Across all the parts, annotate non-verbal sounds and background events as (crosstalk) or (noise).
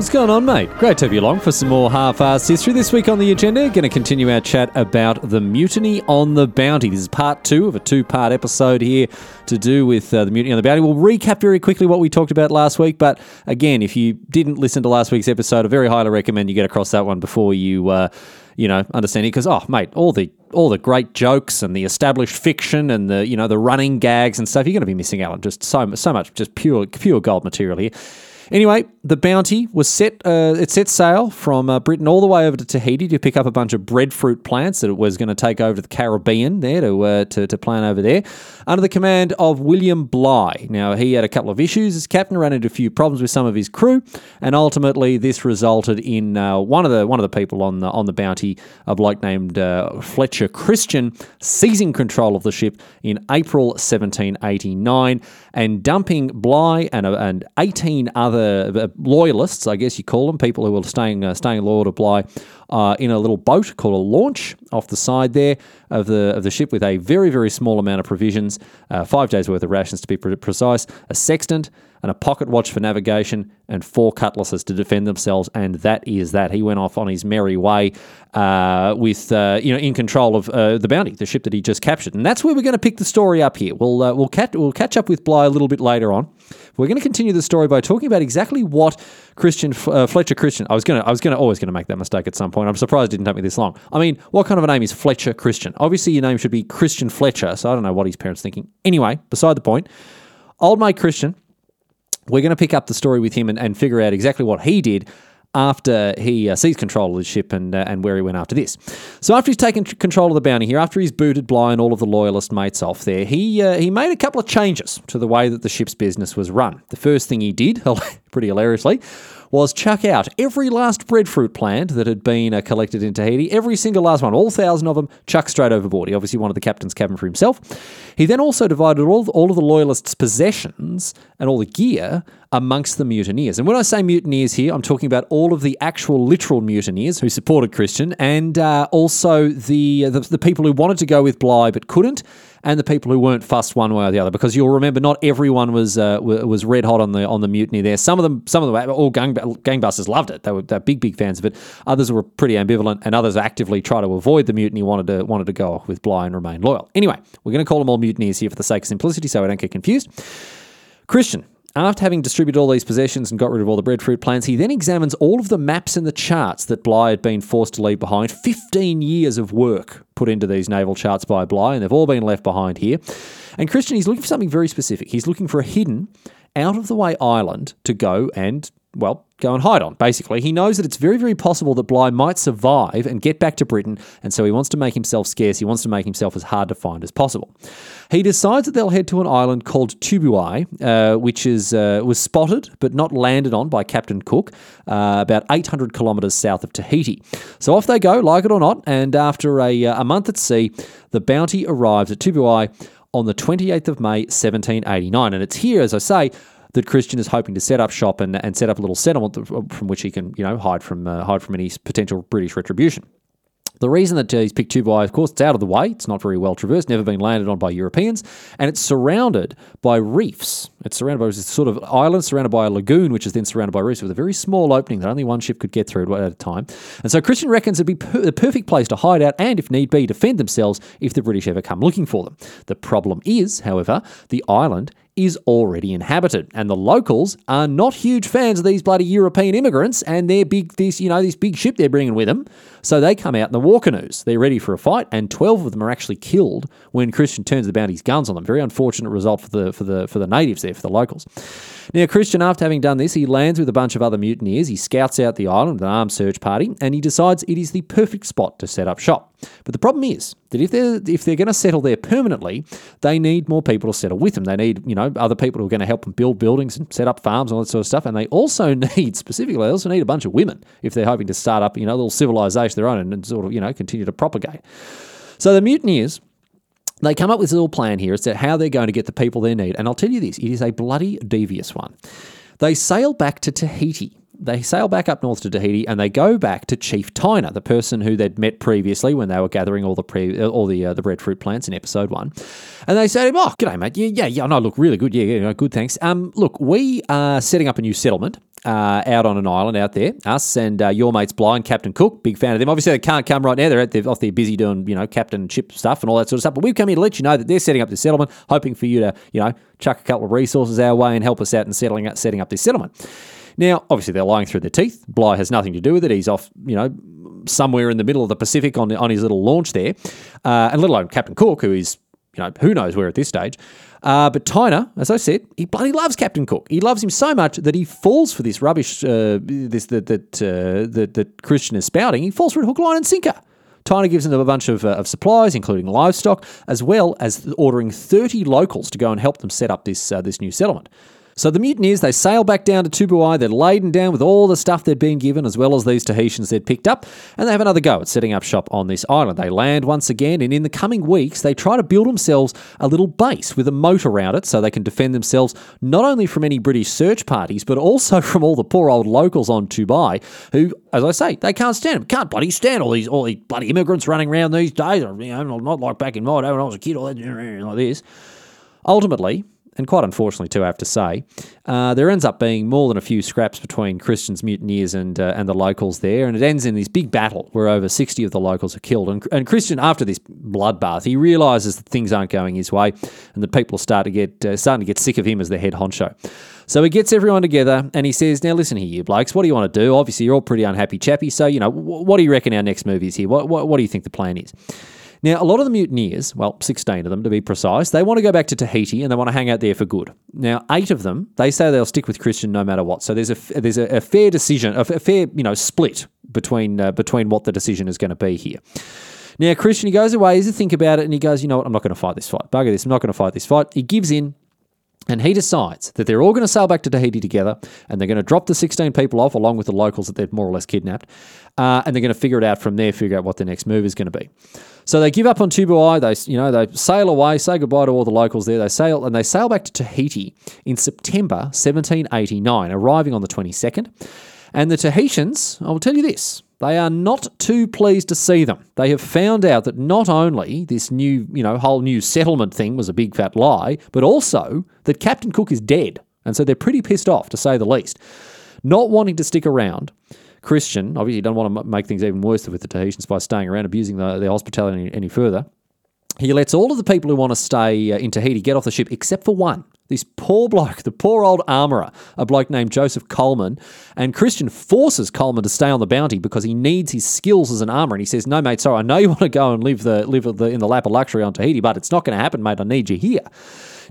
What's going on, mate? Great to have you along for some more half-assed history. This week on the agenda, going to continue our chat about the mutiny on the Bounty. This is part two of a two-part episode here to do with uh, the mutiny on the Bounty. We'll recap very quickly what we talked about last week, but again, if you didn't listen to last week's episode, I very highly recommend you get across that one before you, uh, you know, understand it. Because oh, mate, all the all the great jokes and the established fiction and the you know the running gags and stuff, you're going to be missing out on just so so much just pure pure gold material here. Anyway, the Bounty was set. Uh, it set sail from uh, Britain all the way over to Tahiti to pick up a bunch of breadfruit plants that it was going to take over to the Caribbean there to, uh, to to plant over there, under the command of William Bligh. Now he had a couple of issues as captain, ran into a few problems with some of his crew, and ultimately this resulted in uh, one of the one of the people on the on the Bounty, a bloke named uh, Fletcher Christian, seizing control of the ship in April 1789 and dumping Bligh and uh, and 18 other uh, loyalists, I guess you call them, people who were staying uh, staying loyal to Bligh, uh, in a little boat called a launch off the side there of the of the ship with a very very small amount of provisions, uh, five days worth of rations to be precise, a sextant and a pocket watch for navigation, and four cutlasses to defend themselves. And that is that. He went off on his merry way uh, with, uh, you know, in control of uh, the Bounty, the ship that he just captured. And that's where we're going to pick the story up here. We'll uh, we'll catch we'll catch up with Bligh a little bit later on. We're going to continue the story by talking about exactly what Christian uh, Fletcher Christian. I was going to I was going to always going to make that mistake at some point. I'm surprised it didn't take me this long. I mean, what kind of a name is Fletcher Christian? Obviously, your name should be Christian Fletcher. So I don't know what his parents thinking. Anyway, beside the point. Old mate Christian we're going to pick up the story with him and, and figure out exactly what he did after he uh, seized control of the ship and uh, and where he went after this. So after he's taken control of the bounty here, after he's booted Bligh and all of the loyalist mates off there, he uh, he made a couple of changes to the way that the ship's business was run. The first thing he did, (laughs) pretty hilariously, was chuck out every last breadfruit plant that had been uh, collected in Tahiti, every single last one, all thousand of them, chuck straight overboard. He obviously wanted the captain's cabin for himself. He then also divided all, all of the loyalists' possessions and all the gear amongst the mutineers. And when I say mutineers here, I'm talking about all of the actual literal mutineers who supported Christian and uh, also the, the, the people who wanted to go with Bligh but couldn't and the people who weren't fussed one way or the other. Because you'll remember, not everyone was uh, was red hot on the on the mutiny there. Some of them, some of them, all gang, gangbusters loved it. They were, they were big, big fans of it. Others were pretty ambivalent, and others actively try to avoid the mutiny. wanted to wanted to go off with Bligh and remain loyal. Anyway, we're going to call them all mutineers here for the sake of simplicity, so I don't get confused. Christian after having distributed all these possessions and got rid of all the breadfruit plants, he then examines all of the maps and the charts that Bligh had been forced to leave behind. 15 years of work put into these naval charts by Bligh, and they've all been left behind here. And Christian, he's looking for something very specific. He's looking for a hidden, out of the way island to go and well, go and hide on, basically. He knows that it's very, very possible that Bligh might survive and get back to Britain, and so he wants to make himself scarce. He wants to make himself as hard to find as possible. He decides that they'll head to an island called Tubuai, uh, which is uh, was spotted but not landed on by Captain Cook, uh, about 800 kilometres south of Tahiti. So off they go, like it or not, and after a, uh, a month at sea, the Bounty arrives at Tubuai on the 28th of May, 1789. And it's here, as I say, that Christian is hoping to set up shop and, and set up a little settlement from which he can, you know, hide from uh, hide from any potential British retribution. The reason that uh, he's picked Tubuai, of course, it's out of the way. It's not very well traversed, never been landed on by Europeans, and it's surrounded by reefs. It's surrounded by this sort of island surrounded by a lagoon, which is then surrounded by reefs with a very small opening that only one ship could get through at a time. And so Christian reckons it'd be per- the perfect place to hide out and, if need be, defend themselves if the British ever come looking for them. The problem is, however, the island is already inhabited, and the locals are not huge fans of these bloody European immigrants and their big this you know this big ship they're bringing with them. So they come out in the war canoes. They're ready for a fight, and twelve of them are actually killed when Christian turns the bounty's guns on them. Very unfortunate result for the for the for the natives there for the locals. Now Christian, after having done this, he lands with a bunch of other mutineers. He scouts out the island with an armed search party, and he decides it is the perfect spot to set up shop. But the problem is that if they're if they're going to settle there permanently, they need more people to settle with them. They need you know other people who are going to help them build buildings and set up farms and all that sort of stuff. And they also (laughs) need specifically they also need a bunch of women if they're hoping to start up you know a little civilization their own and, and sort of you know continue to propagate. So the mutineers they come up with this little plan here as to how they're going to get the people they need. And I'll tell you this it is a bloody devious one. They sail back to Tahiti. They sail back up north to Tahiti and they go back to Chief Tynah, the person who they'd met previously when they were gathering all the pre, all the uh, the breadfruit plants in episode one. And they say to him, "Oh, g'day, mate. Yeah, yeah, yeah. No, look, really good. Yeah, yeah, good. Thanks. Um, look, we are setting up a new settlement uh, out on an island out there. Us and uh, your mates Bligh and Captain Cook, big fan of them. Obviously, they can't come right now. They're, at, they're off there busy doing, you know, captain ship stuff and all that sort of stuff. But we've come here to let you know that they're setting up this settlement, hoping for you to, you know, chuck a couple of resources our way and help us out in settling up, setting up this settlement. Now, obviously, they're lying through their teeth. Bligh has nothing to do with it. He's off, you know, somewhere in the middle of the Pacific on on his little launch there, uh, and let alone Captain Cook, who is, you know, who knows where at this stage. Uh, but Tynah, as I said, he bloody loves Captain Cook. He loves him so much that he falls for this rubbish, uh, this that that, uh, that that Christian is spouting. He falls for hook, line, and sinker. Tynah gives them a bunch of, uh, of supplies, including livestock, as well as ordering 30 locals to go and help them set up this uh, this new settlement. So the mutineers, they sail back down to Tubuai. They're laden down with all the stuff they'd been given, as well as these Tahitians they'd picked up, and they have another go at setting up shop on this island. They land once again, and in the coming weeks, they try to build themselves a little base with a moat around it so they can defend themselves not only from any British search parties, but also (laughs) from all the poor old locals on Tubuai, who, as I say, they can't stand them. Can't bloody stand all these all these bloody immigrants running around these days. You know, not like back in my day when I was a kid, all that like this. Ultimately, and quite unfortunately too, I have to say, uh, there ends up being more than a few scraps between Christian's mutineers and uh, and the locals there, and it ends in this big battle where over sixty of the locals are killed. And, and Christian, after this bloodbath, he realizes that things aren't going his way, and that people start to get uh, starting to get sick of him as the head honcho. So he gets everyone together and he says, "Now listen here, you blokes. What do you want to do? Obviously, you're all pretty unhappy, chappy. So you know, what do you reckon our next move is here? What, what, what do you think the plan is?" Now, a lot of the mutineers, well, 16 of them to be precise, they want to go back to Tahiti and they want to hang out there for good. Now, eight of them, they say they'll stick with Christian no matter what. So there's a there's a, a fair decision, a fair you know split between uh, between what the decision is going to be here. Now, Christian, he goes away, he's to think about it, and he goes, you know what, I'm not going to fight this fight. Bugger this, I'm not going to fight this fight. He gives in, and he decides that they're all going to sail back to Tahiti together and they're going to drop the 16 people off along with the locals that they've more or less kidnapped. Uh, and they're going to figure it out from there, figure out what the next move is going to be. So they give up on Tubuai. They, you know, they sail away, say goodbye to all the locals there. They sail and they sail back to Tahiti in September 1789, arriving on the 22nd. And the Tahitians, I will tell you this, they are not too pleased to see them. They have found out that not only this new, you know, whole new settlement thing was a big fat lie, but also that Captain Cook is dead. And so they're pretty pissed off, to say the least. Not wanting to stick around, Christian, obviously, doesn't want to make things even worse with the Tahitians by staying around, abusing the, their hospitality any, any further. He lets all of the people who want to stay uh, in Tahiti get off the ship, except for one. This poor bloke, the poor old armourer, a bloke named Joseph Coleman. And Christian forces Coleman to stay on the bounty because he needs his skills as an armourer. And he says, No, mate, sorry, I know you (laughs) want to go and live, the, live the, in the lap of luxury on Tahiti, but it's not going to happen, mate. I need you here.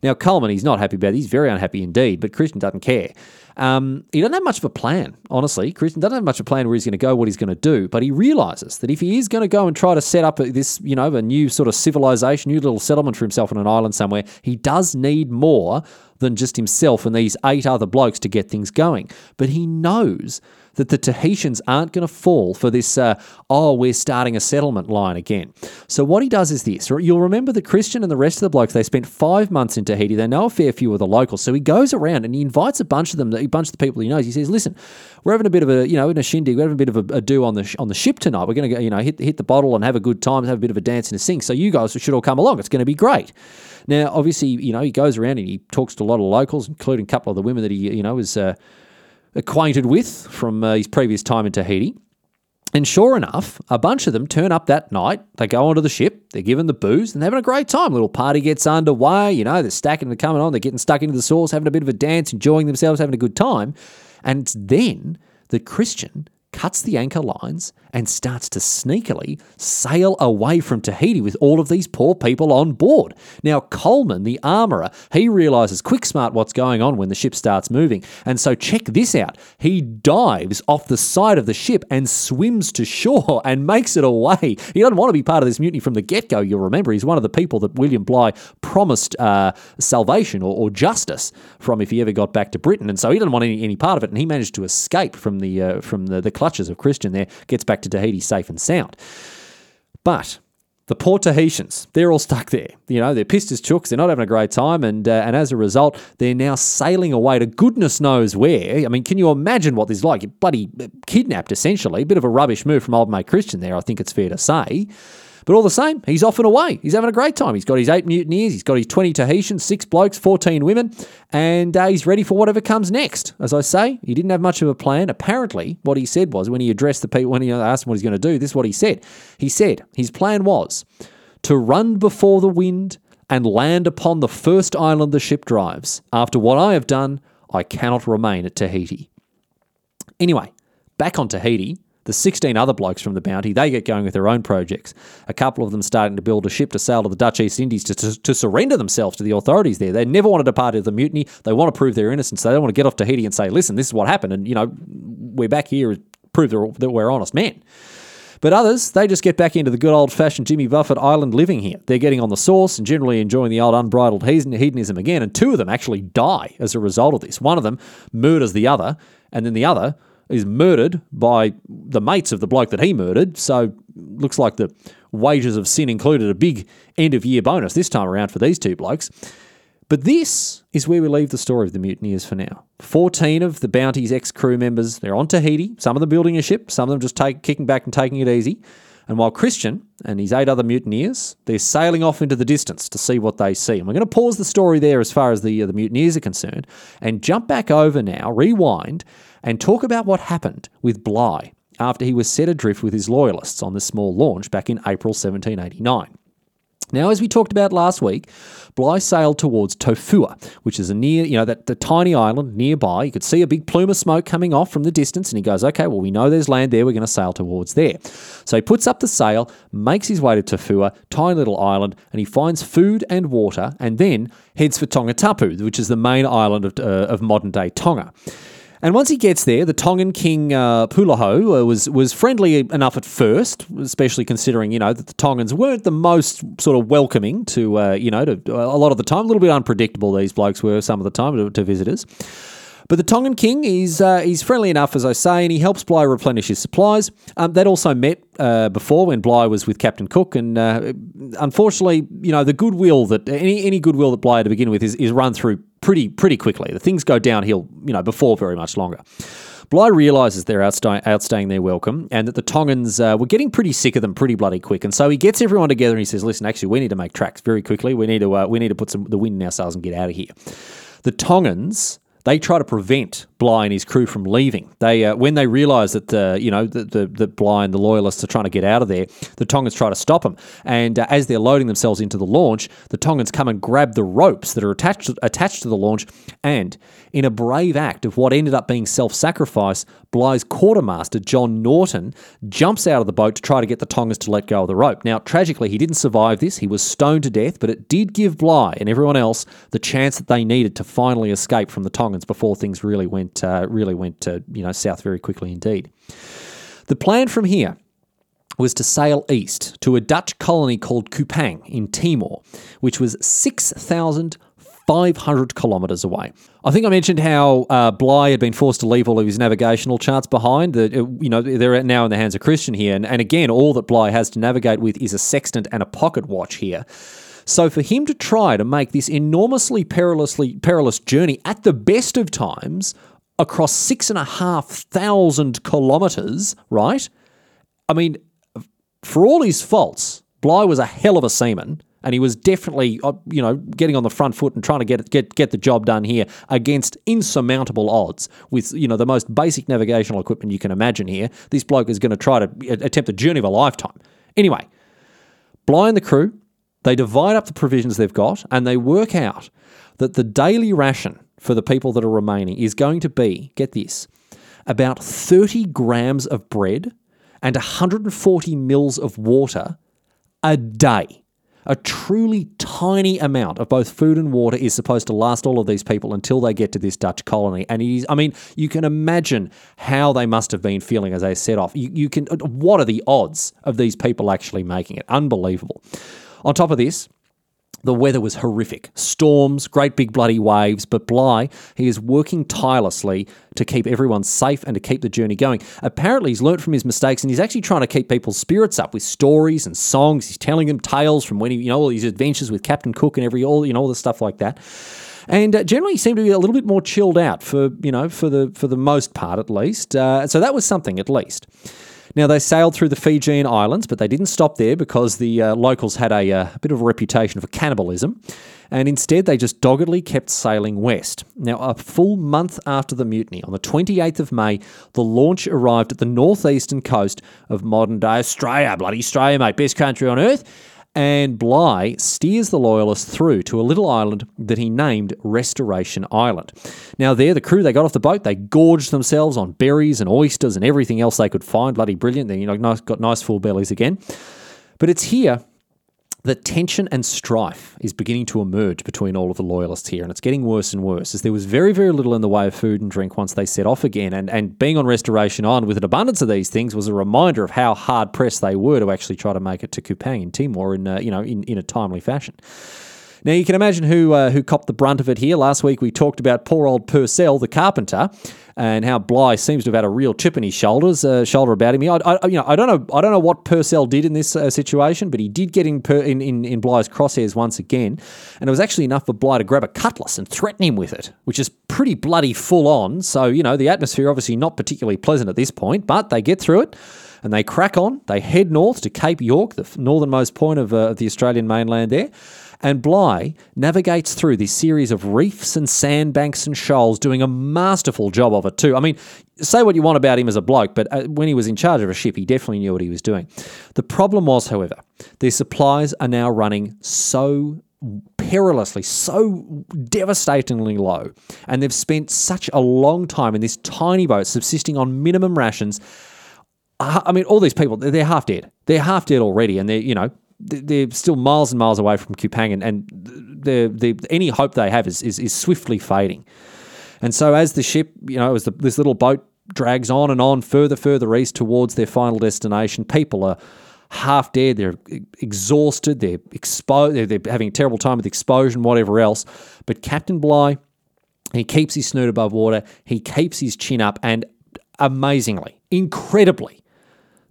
Now, Coleman, he's not happy about it. He's very unhappy indeed, but Christian doesn't care. Um, he doesn't have much of a plan, honestly. Christian doesn't have much of a plan where he's going to go, what he's going to do, but he realizes that if he is going to go and try to set up this, you know, a new sort of civilization, new little settlement for himself on an island somewhere, he does need more than just himself and these eight other blokes to get things going. But he knows that the Tahitians aren't going to fall for this, uh, oh, we're starting a settlement line again. So what he does is this. You'll remember that Christian and the rest of the blokes, they spent five months in Tahiti. They know a fair few of the locals. So he goes around and he invites a bunch of them, a bunch of the people he knows. He says, listen, we're having a bit of a, you know, in a shindig, we're having a bit of a, a do on the, on the ship tonight. We're going to you know, hit, hit the bottle and have a good time, have a bit of a dance and a sing. So you guys should all come along. It's going to be great. Now, obviously, you know, he goes around and he talks to a lot of locals, including a couple of the women that he, you know, is uh, acquainted with from uh, his previous time in Tahiti. And sure enough, a bunch of them turn up that night. They go onto the ship, they're given the booze, and they're having a great time. Little party gets underway, you know, they're stacking and coming on, they're getting stuck into the sauce, having a bit of a dance, enjoying themselves, having a good time. And it's then that Christian cuts the anchor lines and starts to sneakily sail away from Tahiti with all of these poor people on board. Now, Coleman, the armourer, he realises quick smart what's going on when the ship starts moving. And so, check this out. He dives off the side of the ship and swims to shore (laughs) and makes it away. He doesn't want to be part of this mutiny from the get go. You'll remember he's one of the people that William Bligh promised uh, salvation or, or, justice from if he ever got back to Britain. And so, he didn't want any, any part of it. And he managed to escape from the, uh, from the, the clutches of Christian there, gets back to Tahiti safe and sound. But the poor Tahitians, they're all stuck there. You know, they're pissed as chooks. They're not having a great time. And, uh, and as a result, they're now sailing away to goodness knows where. I mean, can you imagine what this is like? You're bloody kidnapped, essentially. A bit of a rubbish move from old mate Christian there, I think it's fair to say. But all the same, he's off and away. He's having a great time. He's got his eight mutineers, he's got his 20 Tahitians, six blokes, 14 women, and uh, he's ready for whatever comes next. As I say, he didn't have much of a plan. Apparently, what he said was when he addressed the people, when he asked him what he's going to do, this is what he said. He said his plan was to run before the wind and land upon the first island the ship drives. After what I have done, I cannot remain at Tahiti. Anyway, back on Tahiti, the 16 other blokes from the Bounty, they get going with their own projects. A couple of them starting to build a ship to sail to the Dutch East Indies to, to, to surrender themselves to the authorities there. They never wanted to part of the mutiny. They want to prove their innocence. They don't want to get off Tahiti and say, listen, this is what happened. And, you know, we're back here to prove that we're honest men. But others, they just get back into the good old fashioned Jimmy Buffett island living here. They're getting on the sauce and generally enjoying the old unbridled hedonism again. And two of them actually die as a result of this. One of them murders the other, and then the other is murdered by the mates of the bloke that he murdered. So looks like the wages of sin included a big end of year bonus this time around for these two blokes. But this is where we leave the story of the mutineers for now. 14 of the Bounty's ex crew members, they're on Tahiti, some of them building a ship, some of them just take, kicking back and taking it easy. And while Christian and his eight other mutineers, they're sailing off into the distance to see what they see. And we're going to pause the story there as far as the, uh, the mutineers are concerned and jump back over now, rewind, and talk about what happened with Bligh after he was set adrift with his loyalists on this small launch back in April 1789. Now, as we talked about last week, Bligh sailed towards Tofua, which is a near, you know, that the tiny island nearby. You could see a big plume of smoke coming off from the distance, and he goes, "Okay, well, we know there's land there. We're going to sail towards there." So he puts up the sail, makes his way to Tofua, tiny little island, and he finds food and water, and then heads for Tongatapu, which is the main island of, uh, of modern day Tonga. And once he gets there, the Tongan king uh, Pulaho uh, was was friendly enough at first, especially considering you know that the Tongans weren't the most sort of welcoming to uh, you know to, a lot of the time, a little bit unpredictable these blokes were some of the time to, to visitors. But the Tongan king, he's, uh, he's friendly enough, as I say, and he helps Bligh replenish his supplies. Um, they'd also met uh, before when Bligh was with Captain Cook, and uh, unfortunately, you know, the goodwill that any any goodwill that Bligh to begin with is, is run through pretty pretty quickly. The things go downhill, you know, before very much longer. Bligh realises they're outstay- outstaying their welcome and that the Tongans uh, were getting pretty sick of them pretty bloody quick. And so he gets everyone together and he says, listen, actually, we need to make tracks very quickly. We need to, uh, we need to put some the wind in our sails and get out of here. The Tongans they try to prevent Bligh and his crew from leaving. They uh, when they realise that the you know the, the, the Bligh and the loyalists are trying to get out of there, the Tongans try to stop them. And uh, as they're loading themselves into the launch, the Tongans come and grab the ropes that are attached attached to the launch. And in a brave act of what ended up being self-sacrifice, Bligh's quartermaster John Norton jumps out of the boat to try to get the Tongans to let go of the rope. Now, tragically, he didn't survive this. He was stoned to death, but it did give Bligh and everyone else the chance that they needed to finally escape from the Tongans before things really went uh, really went to, you know south very quickly indeed. The plan from here was to sail east to a Dutch colony called Kupang in Timor, which was 6,500 kilometres away. I think I mentioned how uh, Bligh had been forced to leave all of his navigational charts behind. That uh, you know they're now in the hands of Christian here, and, and again, all that Bligh has to navigate with is a sextant and a pocket watch here. So for him to try to make this enormously perilously perilous journey at the best of times across six and a half thousand kilometres, right? I mean, for all his faults, Bligh was a hell of a seaman, and he was definitely, uh, you know, getting on the front foot and trying to get get get the job done here against insurmountable odds with you know the most basic navigational equipment you can imagine. Here, this bloke is going to try to attempt a journey of a lifetime. Anyway, Bligh and the crew they divide up the provisions they've got and they work out that the daily ration for the people that are remaining is going to be, get this, about 30 grams of bread and 140 mils of water a day. A truly tiny amount of both food and water is supposed to last all of these people until they get to this Dutch colony. And it is, I mean, you can imagine how they must have been feeling as they set off. You, you can, what are the odds of these people actually making it? Unbelievable. On top of this, The weather was horrific. Storms, great big bloody waves, but Bligh, he is working tirelessly to keep everyone safe and to keep the journey going. Apparently, he's learnt from his mistakes and he's actually trying to keep people's spirits up with stories and songs. He's telling them tales from when he, you know, all his adventures with Captain Cook and every, all, you know, all the stuff like that. And uh, generally, he seemed to be a little bit more chilled out for, you know, for the for the most part at least. Uh, so that was something at least. Now, they sailed through the Fijian Islands, but they didn't stop there because the uh, locals had a, uh, bit of a reputation for cannibalism. And instead, they just doggedly kept sailing west. Now, a full month after the mutiny, on the 28th of May, the launch arrived at the northeastern coast of modern day Australia. Bloody Australia, mate. Best country on earth and Bligh steers the Loyalists through to a little island that he named Restoration Island. Now, there, the crew, they got off the boat, they gorged themselves on berries and oysters and everything else they could find. Bloody brilliant. They you know, got nice full bellies again. But it's here that tension and strife is beginning to emerge between all of the loyalists here, and it's getting worse and worse as there was very, very little in the way of food and drink once they set off again. And, and being on Restoration Island with an abundance of these things was a reminder of how hard pressed they were to actually try to make it to Kupang in Timor in, uh, you know, in, in a timely fashion. Now you can imagine who uh, who copped the brunt of it here. Last week we talked about poor old Purcell, the carpenter, and how Bligh seems to have had a real chip in his shoulders, uh, shoulder about him. I, I, you know, I don't know, I don't know what Purcell did in this uh, situation, but he did get in, per, in, in in Bligh's crosshairs once again, and it was actually enough for Bligh to grab a cutlass and threaten him with it, which is pretty bloody full on. So you know, the atmosphere obviously not particularly pleasant at this point, but they get through it and they crack on. They head north to Cape York, the northernmost point of, uh, of the Australian mainland there. And Bligh navigates through this series of reefs and sandbanks and shoals, doing a masterful job of it too. I mean, say what you want about him as a bloke, but uh, when he was in charge of a ship, he definitely knew what he was doing. The problem was, however, their supplies are now running so perilously, so devastatingly low, and they've spent such a long time in this tiny boat subsisting on minimum rations. I mean, all these people, they're half dead. They're half dead already, and they're, you know, they're still miles and miles away from Kupang, and, they're, they're, any hope they have is, is, is swiftly fading. And so, as the ship, you know, as the, this little boat drags on and on further, further east towards their final destination, people are half dead. They're exhausted. They're exposed. They're, they're having a terrible time with exposure, and whatever else. But Captain Bligh, he keeps his snoot above water. He keeps his chin up, and amazingly, incredibly,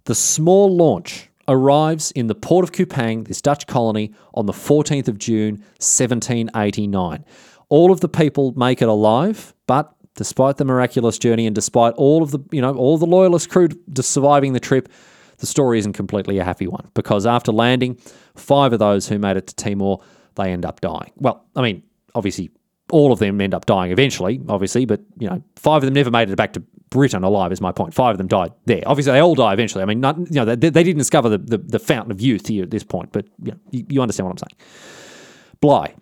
the small launch arrives in the port of Kupang, this Dutch colony, on the 14th of June, 1789. All of the people make it alive, but despite the miraculous journey and despite all of the, you know, all the loyalist crew surviving the trip, the story isn't completely a happy one because after landing, five of those who made it to Timor, they end up dying. Well, I mean, obviously all of them end up dying eventually, obviously, but you know, five of them never made it back to Britain alive. Is my point. Five of them died there. Obviously, they all die eventually. I mean, not, you know, they, they didn't discover the, the, the, fountain of youth here at this point, but you, know, you, you understand what I'm saying. Bligh,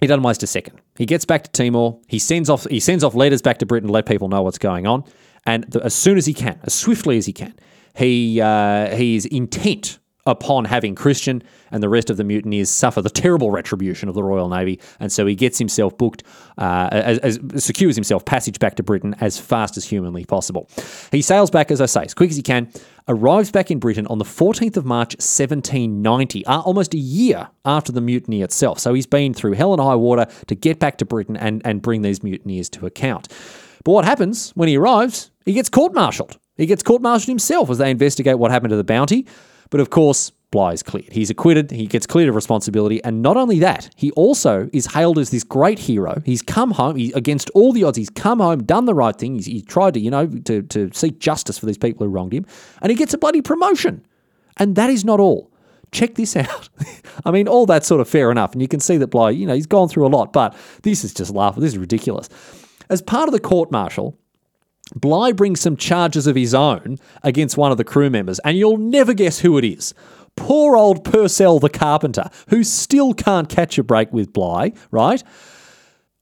he doesn't waste a second. He gets back to Timor. He sends off he sends off letters back to Britain to let people know what's going on, and the, as soon as he can, as swiftly as he can, he uh, he is intent upon having Christian and the rest of the mutineers suffer the terrible retribution of the Royal Navy. And so he gets himself booked, uh, as, as, secures himself passage back to Britain as fast as humanly possible. He sails back, as I say, as quick as he can, arrives back in Britain on the 14th of March, 1790, uh, almost a year after the mutiny itself. So he's been through hell and high water to get back to Britain and, and bring these mutineers to account. But what happens when he arrives? He gets court martialed. He gets court martialed himself as they investigate what happened to the bounty. But of course, Bligh is cleared. He's acquitted, he gets cleared of responsibility, and not only that, he also is hailed as this great hero. He's come home, he, against all the odds, he's come home, done the right thing, he's, he tried to, you know, to, to seek justice for these people who wronged him, and he gets a bloody promotion. And that is not all. Check this (laughs) out. I mean, all that's sort of fair enough, and you can see that Bligh, you know, he's gone through a lot, but this is just laughable. This is ridiculous. As part of the court martial, Bligh brings some charges of his own against one of the crew members, and you'll never guess who it is. Poor old Purcell the carpenter, who still can't catch a break with Bligh, right?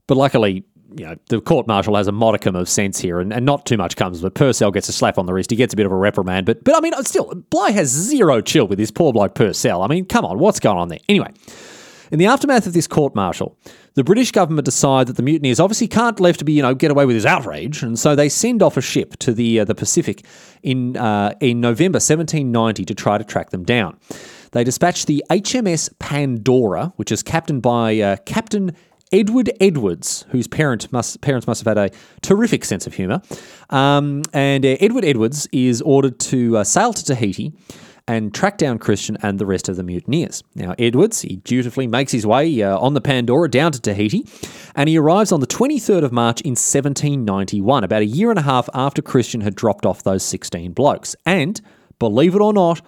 But luckily, you know, the court martial has a modicum of sense here, and, and not too much comes. But Purcell gets a slap on the wrist. He gets a bit of a reprimand. But but I mean, still, Bligh has zero chill with this poor bloke Purcell. I mean, come on, what's going on there? Anyway, in the aftermath of this court martial, the British government decide that the mutineers obviously can't left to be, you know, get away with this outrage, and so they send off a ship to the uh, the Pacific in uh, in November 1790 to try to track them down. they dispatch the HMS Pandora, which is captained by uh, Captain Edward Edwards, whose parent must, parents must have had a terrific sense of humour. Um, and uh, Edward Edwards is ordered to uh, sail to Tahiti and track down Christian and the rest of the mutineers. Now, Edwards, he dutifully makes his way uh, on the Pandora down to Tahiti, and he arrives on the 23rd of March in 1791, about a year and a half after Christian had dropped off those 16 blokes. And, believe it or not,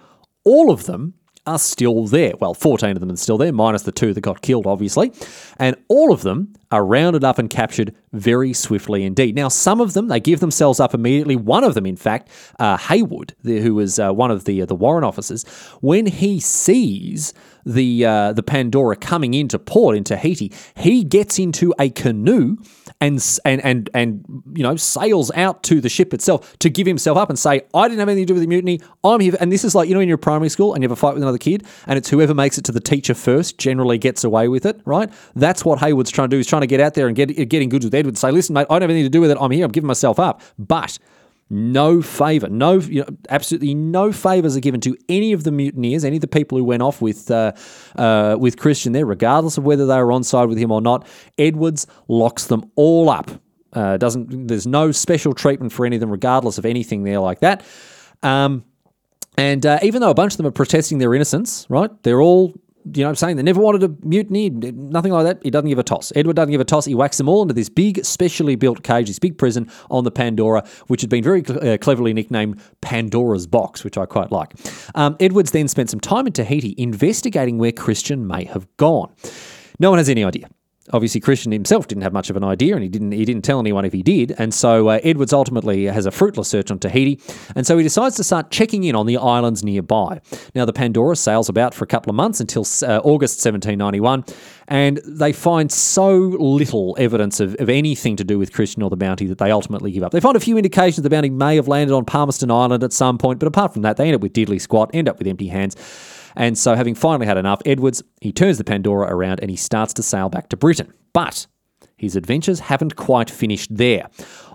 all of them are still there. Well, 14 of them are still there, minus the two that got killed, obviously. And all of them are rounded up and captured very swiftly indeed. Now, some of them, they give themselves up immediately. One of them, in fact, uh, Heywood, who was uh, one of the, uh, the warrant officers, when he sees the uh, the Pandora coming into port in Tahiti, he gets into a canoe and and and and you know sails out to the ship itself to give himself up and say, "I didn't have anything to do with the mutiny. I'm here." And this is like you know in your primary school and you have a fight with another kid, and it's whoever makes it to the teacher first generally gets away with it, right? That's what Heywood's trying to do. He's trying to get out there and get getting good with Edward. And say, "Listen, mate, I don't have anything to do with it. I'm here. I'm giving myself up." But no favour, no, you know, absolutely no favours are given to any of the mutineers, any of the people who went off with uh, uh, with Christian there, regardless of whether they were on side with him or not. Edwards locks them all up. Uh, doesn't there's no special treatment for any of them, regardless of anything there like that. Um, and uh, even though a bunch of them are protesting their innocence, right? They're all you know, what I'm saying they never wanted a mutiny, nothing like that. He doesn't give a toss. Edward doesn't give a toss. He whacks them all into this big, specially built cage, this big prison on the Pandora, which had been very uh, cleverly nicknamed Pandora's Box, which I quite like. Um, Edwards then spent some time in Tahiti investigating where Christian may have gone. No one has any idea. Obviously, Christian himself didn't have much of an idea, and he didn't he didn't tell anyone if he did. And so uh, Edwards ultimately has a fruitless search on Tahiti, and so he decides to start checking in on the islands nearby. Now, the Pandora sails about for a couple of months until uh, August 1791, and they find so little evidence of, of anything to do with Christian or the bounty that they ultimately give up. They find a few indications the bounty may have landed on Palmerston Island at some point, but apart from that, they end up with diddly squat, end up with empty hands. And so, having finally had enough, Edwards he turns the Pandora around and he starts to sail back to Britain. But his adventures haven't quite finished there.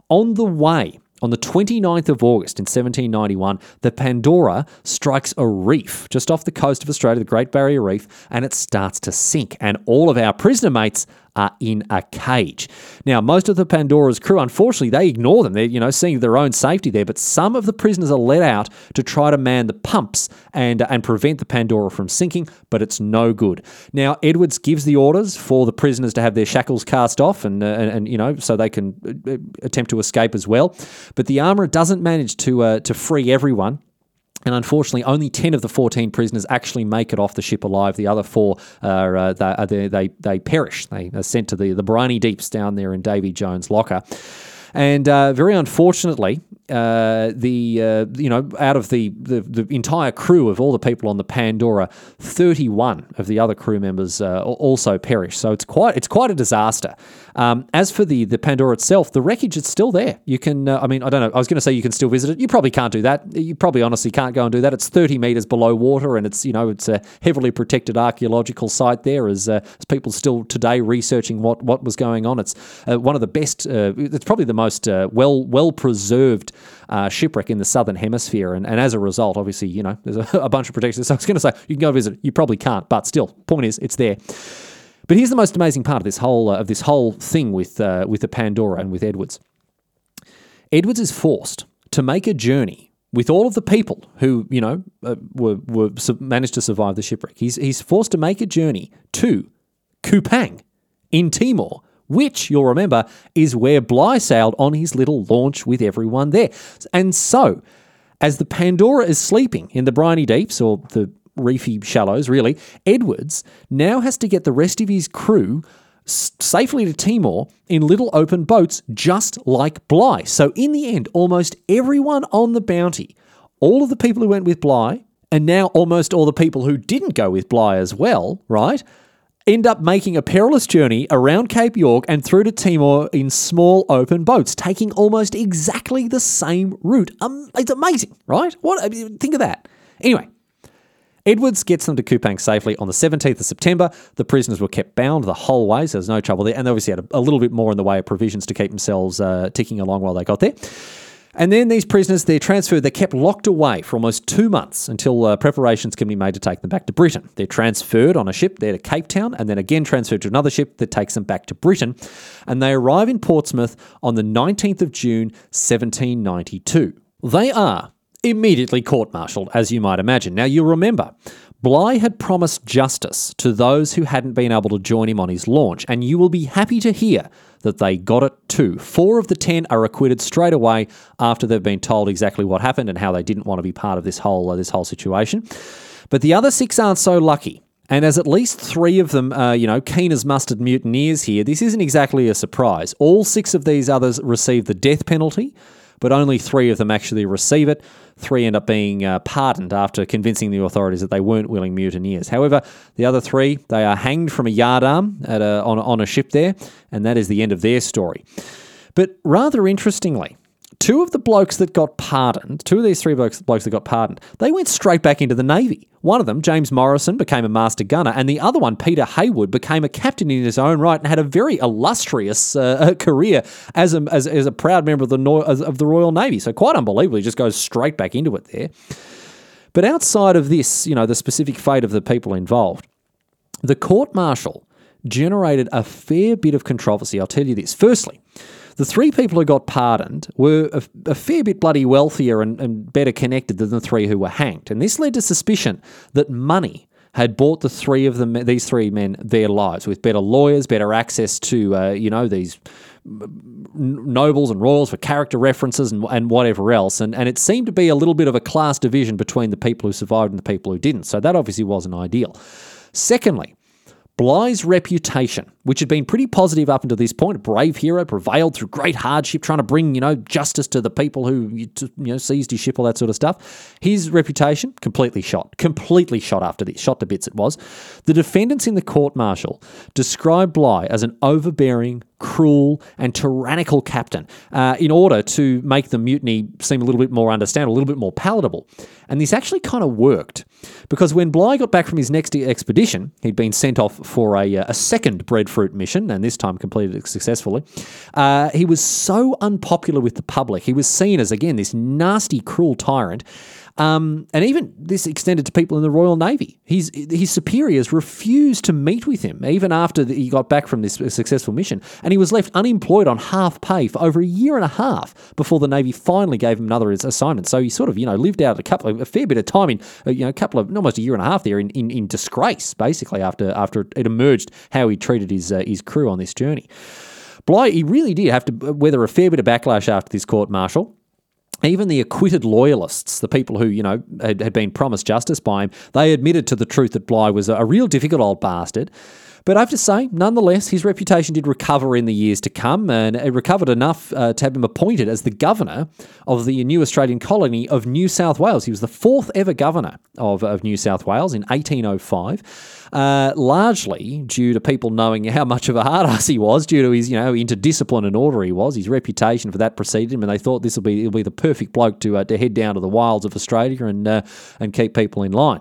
On the way, on the 29th of August in 1791, the Pandora strikes a reef just off the coast of Australia, the Great Barrier Reef, and it starts to sink. And all of our prisoner mates are in a cage. Now, most of the Pandora's crew, unfortunately, they ignore them. They're, you know, seeing their own safety there. But some of the prisoners are let out to try to man the pumps and, and prevent the Pandora from sinking, but it's no good. Now, Edwards gives the orders for the prisoners to have their shackles cast off and, uh, and, and, you know, so they can uh, attempt to escape as well. But the armourer doesn't manage to, uh, to free everyone. And unfortunately, only 10 of the 14 prisoners actually make it off the ship alive. The other four, are, uh, they, they, they perish. They are sent to the, the briny deeps down there in Davy Jones' locker. And uh, very unfortunately, uh, the uh, you know out of the, the, the entire crew of all the people on the Pandora, 31 of the other crew members uh, also perish. So it's quite it's quite a disaster. Um, as for the the Pandora itself, the wreckage is still there. You can uh, I mean I don't know. I was going to say you can still visit it. You probably can't do that. You probably honestly can't go and do that. It's 30 meters below water, and it's you know it's a heavily protected archaeological site there. As, uh, as people still today researching what what was going on. It's one of the best. it's probably the most well well preserved uh, shipwreck in the southern hemisphere. And, and as a result, obviously, you know, there's a, (laughs) a bunch of protections. So I was going to say, you can go visit. You probably can't, but still, point is, it's there. But here's the most amazing part of this whole uh, of this whole thing with uh, with the Pandora and with Edwards. Edwards is forced to make a journey with all of the people who you know uh, were, were managed to survive the shipwreck. He's he's forced to make a journey to Kupang in Timor, which you'll remember is where Bligh sailed on his little launch with everyone there. And so, as the Pandora is sleeping in the briny deeps, or the reefy shallows, really, Edwards now has to get the rest of his crew safely to Timor in little open boats, just like Bligh. So, in the end, almost everyone on the bounty, all of the people who went with Bligh, and now almost all the people who didn't go with Bligh as well, right, end up making a perilous journey around Cape York and through to Timor in small open boats, taking almost exactly the same route. Um, it's amazing, right? What? think of that. Anyway, Edwards gets them to Kupang safely on the 17th of September. The prisoners were kept bound the whole way, so there's no trouble there. And they obviously had a, a little bit more in the way of provisions to keep themselves uh, ticking along while they got there. And then these prisoners, they're transferred, they're kept locked away for almost two months until uh, preparations can be made to take them back to Britain. They're transferred on a ship there to Cape Town and then again transferred to another ship that takes them back to Britain. And they arrive in Portsmouth on the 19th of June, 1792. They are immediately court martialed, as you might imagine. Now, you'll remember, Bligh had promised justice to those who hadn't been able to join him on his launch, and you will be happy to hear that they got it too. Four of the ten are acquitted straight away after they've been told exactly what happened and how they didn't want to be part of this whole uh, this whole situation. But the other six aren't so lucky. And as at least three of them, uh, you know, keen as mustard mutineers here, this isn't exactly a surprise. All six of these others receive the death penalty, but only three of them actually receive it. Three end up being uh, pardoned after convincing the authorities that they weren't willing mutineers. However, the other three, they are hanged from a yardarm at a, on, on a ship there, and that is the end of their story. But rather interestingly, two of the blokes that got pardoned, two of these three blokes, blokes that got pardoned, they went straight back into the Navy. One of them, James Morrison, became a master gunner, and the other one, Peter Heywood, became a captain in his own right and had a very illustrious uh, (laughs) career as a, as, as, a proud member of the, of the Royal Navy. So quite unbelievable. He just goes straight back into it there. But outside of this, you know, the specific fate of the people involved, the court martial generated a fair bit of controversy. I'll tell you this. Firstly, the three people who got pardoned were a, a fair bit bloody wealthier and, and better connected than the three who were hanged. And this led to suspicion that money had bought the three of them, these three men, their lives with better lawyers, better access to, uh, you know, these nobles and royals for character references and, and whatever else. And, and it seemed to be a little bit of a class division between the people who survived and the people who didn't. So that obviously wasn't ideal. Secondly, Bligh's reputation, which had been pretty positive up until this point, a brave hero, prevailed through great hardship, trying to bring, you know, justice to the people who, you know, seized his ship, all that sort of stuff. His reputation completely shot, completely shot after this, shot to bits it was. The defendants in the court martial described Bligh as an overbearing, cruel, and tyrannical captain uh, in order to make the mutiny seem a little bit more understandable, a little bit more palatable. And this actually kind of worked because when Bligh got back from his next expedition, he'd been sent off for a, uh, a second breadfruit mission, and this time completed it successfully. Uh, he was so unpopular with the public. He was seen as, again, this nasty, cruel tyrant. Um, and even this extended to people in the Royal Navy. His, his superiors refused to meet with him, even after he got back from this successful mission. And he was left unemployed on half pay for over a year and a half before the Navy finally gave him another assignment. So he sort of, you know, lived out a couple, of, a fair bit of time in, uh, you know, a couple of, almost a year and a half there in, in, in disgrace, basically, after, after it emerged how he treated his, uh, his crew on this journey. Bligh, he really did have to weather a fair bit of backlash after this court martial even the acquitted loyalists, the people who, you know, had, had, been promised justice by him, they admitted to the truth that Bligh was a, a real difficult old bastard. But I have to say, nonetheless, his reputation did recover in the years to come, and it recovered enough uh, to have him appointed as the governor of the new Australian colony of New South Wales. He was the fourth ever governor of, of New South Wales in 1805. Uh, largely due to people knowing how much of a hard ass he was, due to his you know interdiscipline and order he was, his reputation for that preceded him, and they thought this will be will be the perfect bloke to uh, to head down to the wilds of Australia and uh, and keep people in line.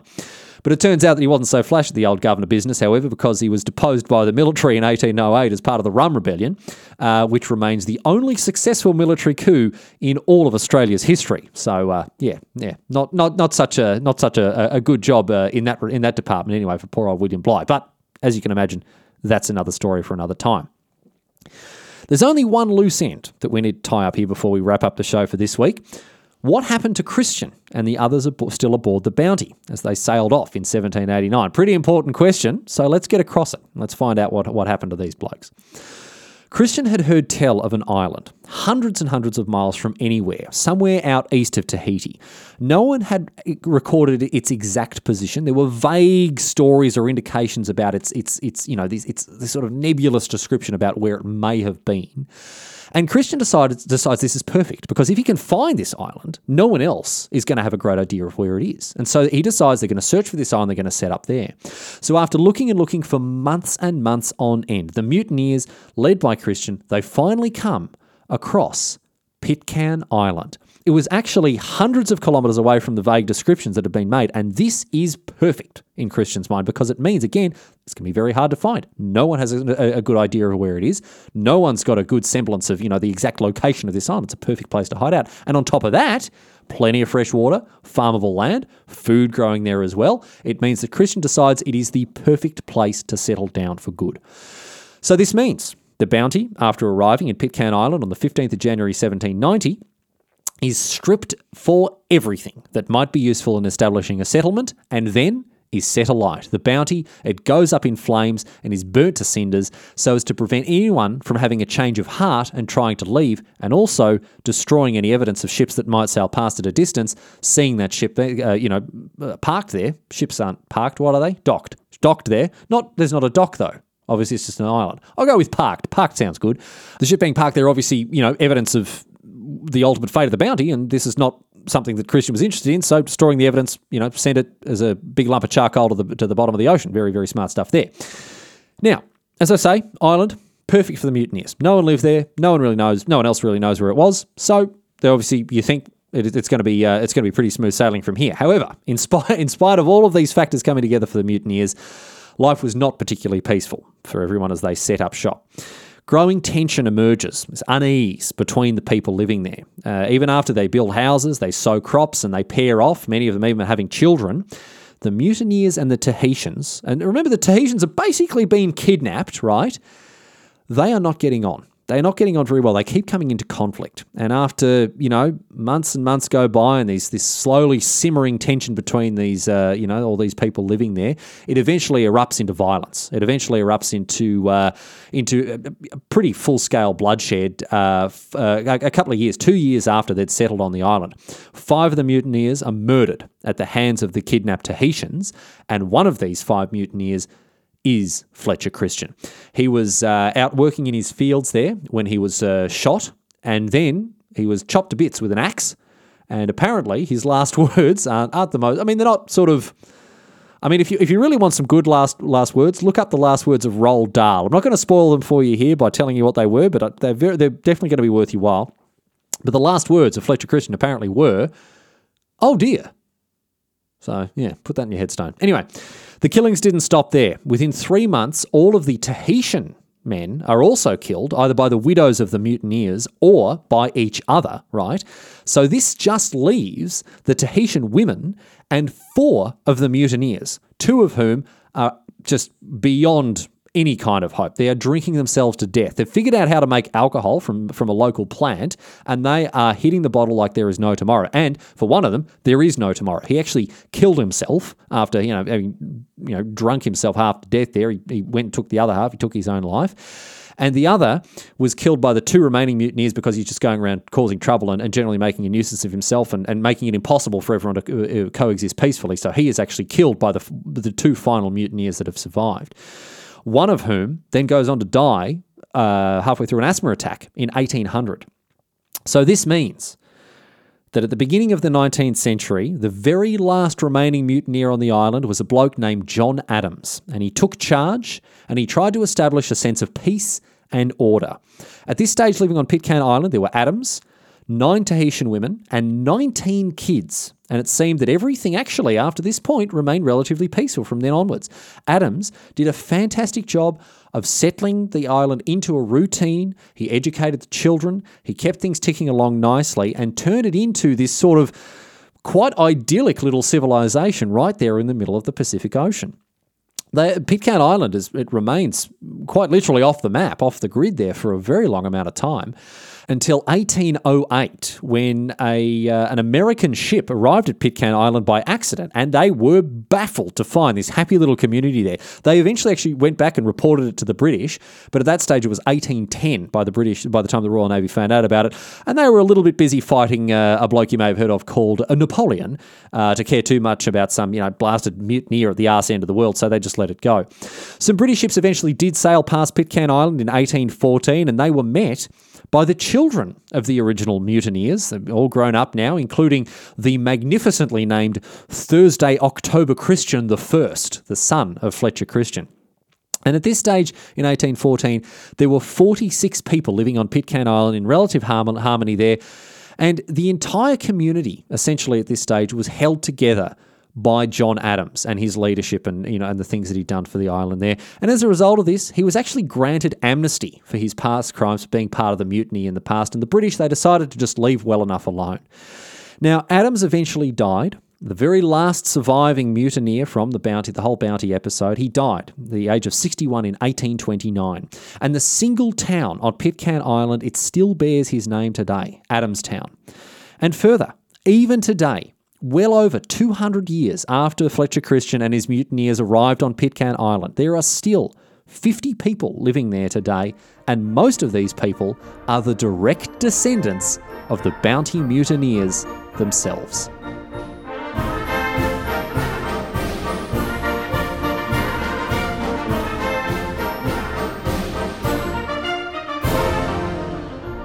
But it turns out that he wasn't so flash at the old governor business, however, because he was deposed by the military in 1808 as part of the Rum Rebellion, uh, which remains the only successful military coup in all of Australia's history. So, uh, yeah, yeah, not not not such a not such a, a good job uh, in that in that department anyway for poor old William Bligh. But as you can imagine, that's another story for another time. There's only one loose end that we need to tie up here before we wrap up the show for this week. What happened to Christian and the others still aboard the Bounty as they sailed off in 1789? Pretty important question, so let's get across it. Let's find out what, what happened to these blokes. Christian had heard tell of an island, hundreds and hundreds of miles from anywhere, somewhere out east of Tahiti. No one had eh, recorded its exact position. There were vague stories or indications about its, its, its you know, this, its this sort of nebulous description about where it may have been. And Christian decides this is perfect because if he can find this island, no one else is going to have a great idea of where it is. And so he decides they're going to search for this island, they're going to set up there. So after looking and looking for months and months on end, the mutineers, led by Christian, they finally come across Pitcairn Island. It was actually hundreds of kilometres away from the vague descriptions that had been made. And this is perfect in Christian's mind because it means, again, it's going to be very hard to find. No one has a, a, good idea of where it is. No one's got a good semblance of, you know, the exact location of this island. It's a perfect place to hide out. And on top of that, plenty of fresh water, farmable land, food growing there as well. It means that Christian decides it is the perfect place to settle down for good. So this means the Bounty, after arriving in Pitcairn Island on the 15th of January 1790, is stripped for everything that might be useful in establishing a settlement and then is set alight. The bounty, it goes up in flames and is burnt to cinders so as to prevent anyone from having a change of heart and trying to leave, and also destroying any evidence of ships that might sail past at a distance, seeing that ship, uh, you know, uh, parked there. Ships aren't parked, what are they? Docked. Docked there. Not There's not a dock though. Obviously, it's just an island. I'll go with parked. Parked sounds good. The ship being parked there, obviously, you know, evidence of the ultimate fate of the bounty, and this is not something that Christian was interested in. So destroying the evidence, you know, sent it as a big lump of charcoal to the to the bottom of the ocean. Very very smart stuff there. Now, as I say, island perfect for the mutineers. No one lived there. No one really knows. No one else really knows where it was. So they obviously you think it, it's going to be uh, it's going to be pretty smooth sailing from here. However, in spite in spite of all of these factors coming together for the mutineers, life was not particularly peaceful for everyone as they set up shop. Growing tension emerges, this unease between the people living there. Uh, even after they build houses, they sow crops, and they pair off, many of them even having children. The mutineers and the Tahitians, and remember the Tahitians have basically been kidnapped, right? They are not getting on they're not getting on very well. They keep coming into conflict. And after, you know, months and months go by and there's this slowly simmering tension between these, uh, you know, all these people living there, it eventually erupts into violence. It eventually erupts into, uh, into a pretty full scale bloodshed uh, uh, a couple of years, two years after they'd settled on the island. Five of the mutineers are murdered at the hands of the kidnapped Tahitians, and one of these five mutineers is Fletcher Christian. He was uh, out working in his fields there when he was uh, shot, and then he was chopped to bits with an axe. And apparently, his last (laughs) words aren't, aren't the most. I mean, they're not sort of. I mean, if you if you really want some good last last words, look up the last words of Roald Dahl. I'm not going to spoil them for you here by telling you what they were, but uh, they're very, they're definitely going to be worth your while. But the last words of Fletcher Christian apparently were, "Oh dear." So yeah, put that in your headstone. Anyway, the killings didn't stop there. Within three months, all of the Tahitian men are also killed, either by the widows of the mutineers or by each other, right? So this just leaves the Tahitian women and four of the mutineers, two of whom are just beyond any kind of hope. They are drinking themselves to death. They've figured out how to make alcohol from, from a local plant, and they are hitting the bottle like there is no tomorrow. And for one of them, there is no tomorrow. He actually killed himself after you know having you know drunk himself half to death. There, he, he went and took the other half. He took his own life. And the other was killed by the two remaining mutineers because he's just going around causing trouble and, and generally making a nuisance of himself and, and making it impossible for everyone to uh, coexist peacefully. So he is actually killed by the, the two final mutineers that have survived one of whom then goes on to die uh, halfway through an asthma attack in 1800. So this means that at the beginning of the 19th century, the very last remaining mutineer on the island was a bloke named John Adams, and he took charge and he tried to establish a sense of peace and order. At this stage, living on Pitcairn Island, there were Adams, nine Tahitian women, and 19 kids. And it seemed that everything actually, after this point, remained relatively peaceful from then onwards. Adams did a fantastic job of settling the island into a routine. He educated the children, he kept things ticking along nicely, and turned it into this sort of quite idyllic little civilization right there in the middle of the Pacific Ocean. Pitcairn Island is it remains quite literally off the map, off the grid there for a very long amount of time until 1808 when a, uh, an American ship arrived at Pitcairn Island by accident and they were baffled to find this happy little community there. They eventually actually went back and reported it to the British, but at that stage it was 1810 by the British by the time the Royal Navy found out about it. And they were a little bit busy fighting uh, a bloke you may have heard of called a Napoleon uh, to care too much about some, you know, blasted mutineer at the arse end of the world, so they just let it go. Some British ships eventually did sail past Pitcairn Island in 1814 and they were met by the children of the original mutineers, all grown up now, including the magnificently named Thursday October Christian the First, the son of Fletcher Christian. And at this stage in 1814, there were 46 people living on Pitcairn Island in relative harmony there. And the entire community, essentially at this stage, was held together by John Adams and his leadership and you know and the things that he'd done for the island there. And as a result of this, he was actually granted amnesty for his past crimes for being part of the mutiny in the past. And the British they decided to just leave well enough alone. Now Adams eventually died. The very last surviving mutineer from the Bounty, the whole Bounty episode, he died the age of 61 in 1829. And the single town on Pitcairn Island, it still bears his name today, Adamstown. And further, even today, well over 200 years after Fletcher Christian and his mutineers arrived on Pitcairn Island, there are still 50 people living there today, and most of these people are the direct descendants of the Bounty mutineers themselves.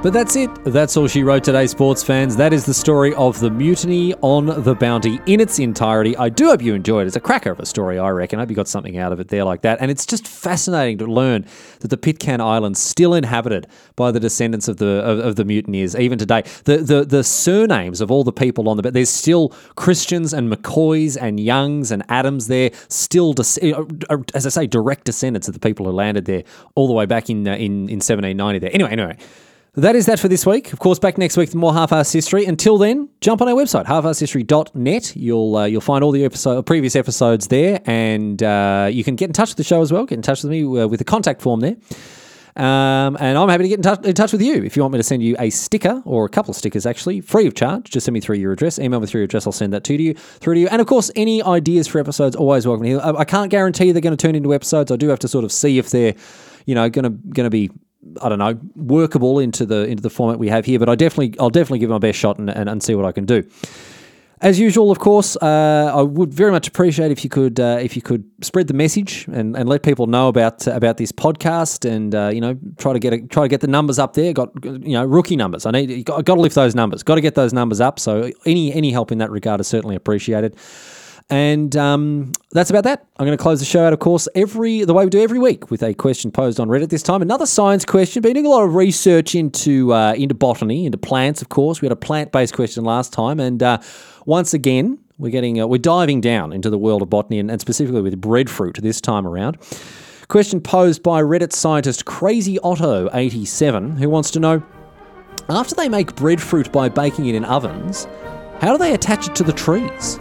But that's it. That's all she wrote today, sports fans. That is the story of the mutiny on the Bounty in its entirety. I do hope you enjoyed it. It's a cracker of a story, I reckon. I hope you got something out of it there like that. And it's just fascinating to learn that the Pitcairn Islands still inhabited by the descendants of the of, of the mutineers even today. The, the the surnames of all the people on the there's still Christians and McCoys and Youngs and Adams there, still uh, uh, as I say, direct descendants of the people who landed there all the way back in uh, in in 1790. There. Anyway, anyway. That is that for this week. Of course, back next week with more half-ass history. Until then, jump on our website, halfasshistory.net. You'll uh, you'll find all the episode, previous episodes there, and uh, you can get in touch with the show as well. Get in touch with me uh, with the contact form there. Um, and I'm happy to get in touch, in touch, with you. If you want me to send you a sticker or a couple of stickers, actually, free of charge, just send me through your address. Email me through your address. I'll send that to you through to you. And of course, any ideas for episodes always welcome. Here, I can't guarantee they're going to turn into episodes. I do have to sort of see if they're, you know, going to going to be I don't know, workable into the into the format we have here. But I definitely, I'll definitely give my best shot and, and, and see what I can do. As usual, of course, uh, I would very much appreciate if you could uh, if you could spread the message and, and let people know about about this podcast and uh, you know try to get a, try to get the numbers up there. Got you know rookie numbers. I need got, got to lift those numbers. Got to get those numbers up. So any any help in that regard is certainly appreciated. And um, that's about that. I'm going to close the show out, of course, every the way we do every week with a question posed on Reddit. This time, another science question. Been doing a lot of research into uh, into botany, into plants. Of course, we had a plant based question last time, and uh, once again, we're getting uh, we're diving down into the world of botany, and, and specifically with breadfruit this time around. Question posed by Reddit scientist Crazy Otto 87, who wants to know: After they make breadfruit by baking it in ovens, how do they attach it to the trees?